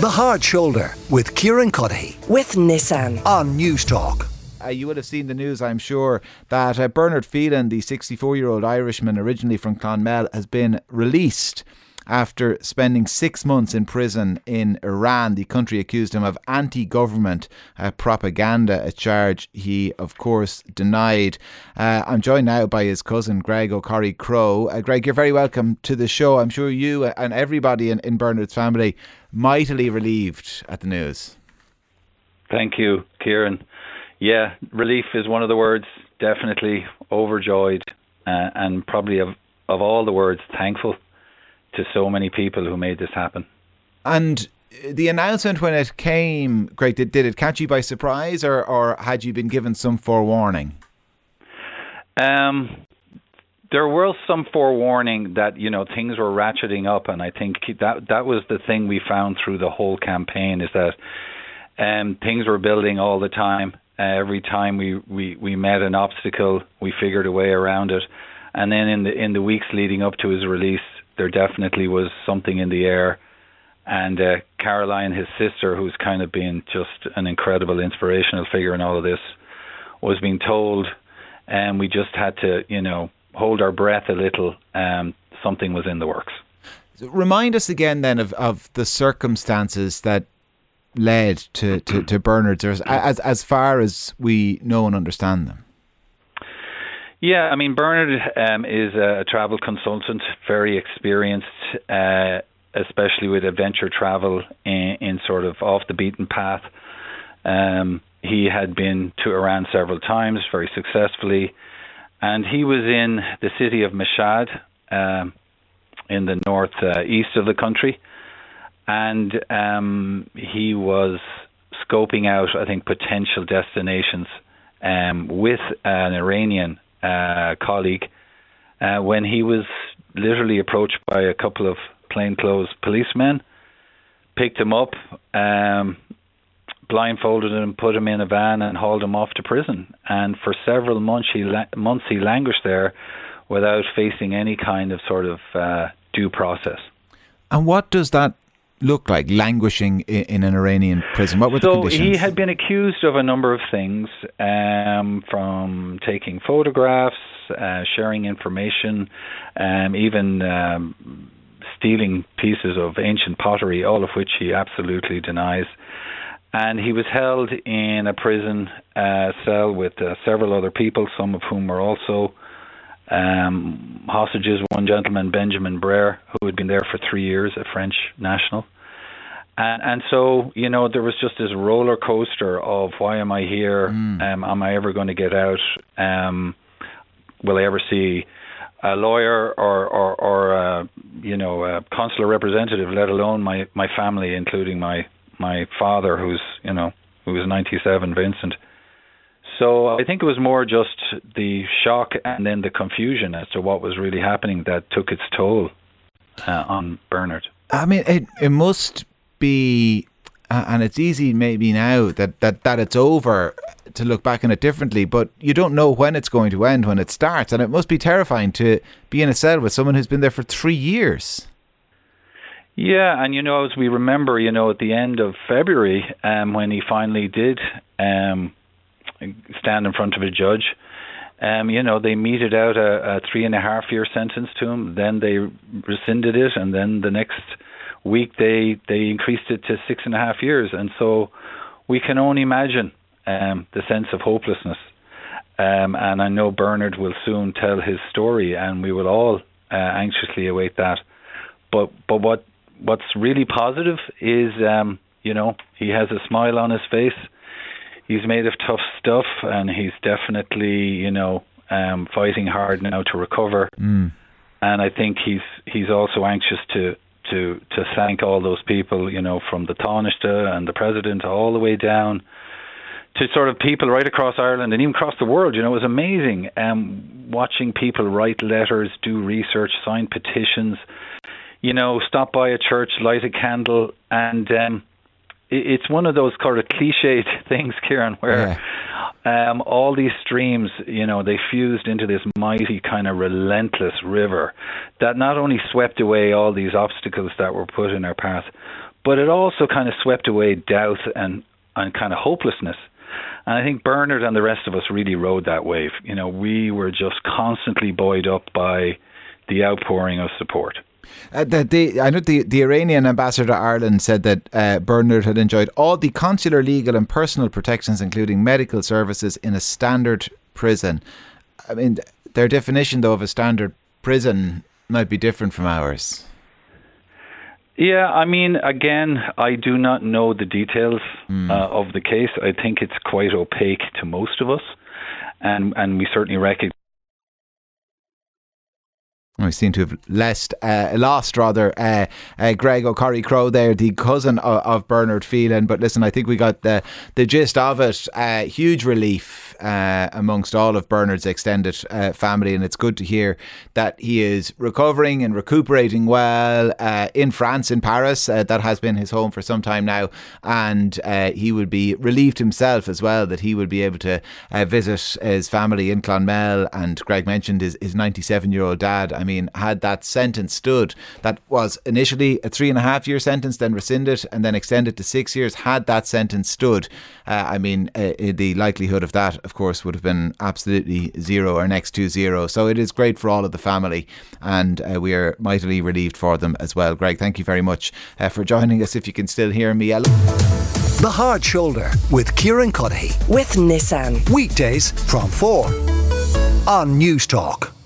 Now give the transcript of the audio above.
The Hard Shoulder with Kieran Cuddihy with Nissan. on Newstalk. Uh, you would have seen the news, I'm sure, that uh, Bernard Phelan, the 64 year old Irishman originally from Clonmel, has been released after spending six months in prison in Iran. The country accused him of anti government uh, propaganda, a charge he, of course, denied. Uh, I'm joined now by his cousin, Greg O'Corry-Crowe. Uh, Greg, you're very welcome to the show. I'm sure you and everybody in, in Bernard's family mightily relieved at the news. Thank you, Kieran. Yeah, relief is one of the words. Definitely overjoyed, uh, and probably of of all the words, thankful to so many people who made this happen. And the announcement when it came, Greg, did, did it catch you by surprise, or or had you been given some forewarning? Um, there was some forewarning that you know things were ratcheting up, and I think that that was the thing we found through the whole campaign is that um, things were building all the time. Uh, every time we, we, we met an obstacle, we figured a way around it. And then in the in the weeks leading up to his release, there definitely was something in the air. And uh, Caroline, his sister, who's kind of been just an incredible inspirational figure in all of this, was being told, and we just had to, you know, hold our breath a little. Um, something was in the works. Remind us again then of, of the circumstances that led to, to, to Bernard's, as, as far as we know and understand them? Yeah, I mean, Bernard um, is a travel consultant, very experienced, uh, especially with adventure travel in, in, sort of off the beaten path. Um, he had been to Iran several times, very successfully, and he was in the city of Mashhad um, in the north uh, of the country and um, he was scoping out, I think, potential destinations um, with an Iranian uh, colleague uh, when he was literally approached by a couple of plainclothes policemen, picked him up, um, blindfolded him, put him in a van, and hauled him off to prison. And for several months, he la- months he languished there without facing any kind of sort of uh, due process. And what does that look like, languishing in, in an Iranian prison? What were so the conditions? he had been accused of a number of things, um, from taking photographs, uh, sharing information, um, even um, stealing pieces of ancient pottery, all of which he absolutely denies. And he was held in a prison uh, cell with uh, several other people, some of whom were also um, hostages. One gentleman, Benjamin Brière, who had been there for three years, a French national. And, and so, you know, there was just this roller coaster of why am I here? Mm. Um, am I ever going to get out? Um, will I ever see a lawyer or, or, or uh, you know, a consular representative, let alone my, my family, including my, my father, who's, you know, who was 97, Vincent. So I think it was more just the shock and then the confusion as to what was really happening that took its toll uh, on Bernard. I mean, it it must be, uh, and it's easy maybe now that, that that it's over to look back on it differently, but you don't know when it's going to end when it starts, and it must be terrifying to be in a cell with someone who's been there for three years. Yeah, and you know, as we remember, you know, at the end of February, um, when he finally did um, stand in front of a judge. Um, you know, they meted out a, a three and a half year sentence to him. Then they rescinded it, and then the next week they they increased it to six and a half years. And so we can only imagine um, the sense of hopelessness. Um, and I know Bernard will soon tell his story, and we will all uh, anxiously await that. But but what what's really positive is, um, you know, he has a smile on his face he's made of tough stuff, and he's definitely you know um, fighting hard now to recover. Mm. And I think he's he's also anxious to to to thank all those people, you know, from the Taoiseach and the president all the way down to sort of people right across Ireland and even across the world. You know, it was amazing um, watching people write letters, do research, sign petitions. You know, stop by a church, light a candle, and um, it's one of those kind of cliched things, Kieran, where yeah. um, all these streams, you know, they fused into this mighty kind of relentless river that not only swept away all these obstacles that were put in our path, but it also kind of swept away doubt and, and kind of hopelessness. And I think Bernard and the rest of us really rode that wave. You know, we were just constantly buoyed up by the outpouring of support. Uh, the, the, I know the, the Iranian ambassador to Ireland said that uh, Bernard had enjoyed all the consular, legal, and personal protections, including medical services, in a standard prison. I mean, their definition, though, of a standard prison might be different from ours. Yeah, I mean, again, I do not know the details mm. uh, of the case. I think it's quite opaque to most of us, and and we certainly recognize we seem to have lost, uh, lost rather, uh, uh, Greg O'Corry-Crowe there, the cousin of, of, Bernard Phelan. But listen, I think we got the, the gist of it. Uh, huge relief uh, amongst all of Bernard's extended uh, family, and it's good to hear that he is recovering and recuperating well in France, in Paris. that has been his home for some time now, and he would be relieved himself as well that he would be able to visit his family in Clonmel. And Greg mentioned his his 97 year old dad. I mean, had that sentence stood, that was initially a three and a half year sentence, then rescinded and then extended to six years. Had that sentence stood, uh, I mean, uh, the likelihood of that, of course, would have been absolutely zero or next to zero. So it is great for all of the family, and uh, we are mightily relieved for them as well. Greg, thank you very much uh, for joining us. If you can still hear me. The Hard Shoulder with Kieran Cuddihy. With Nissan. Weekdays from 4 on Newstalk.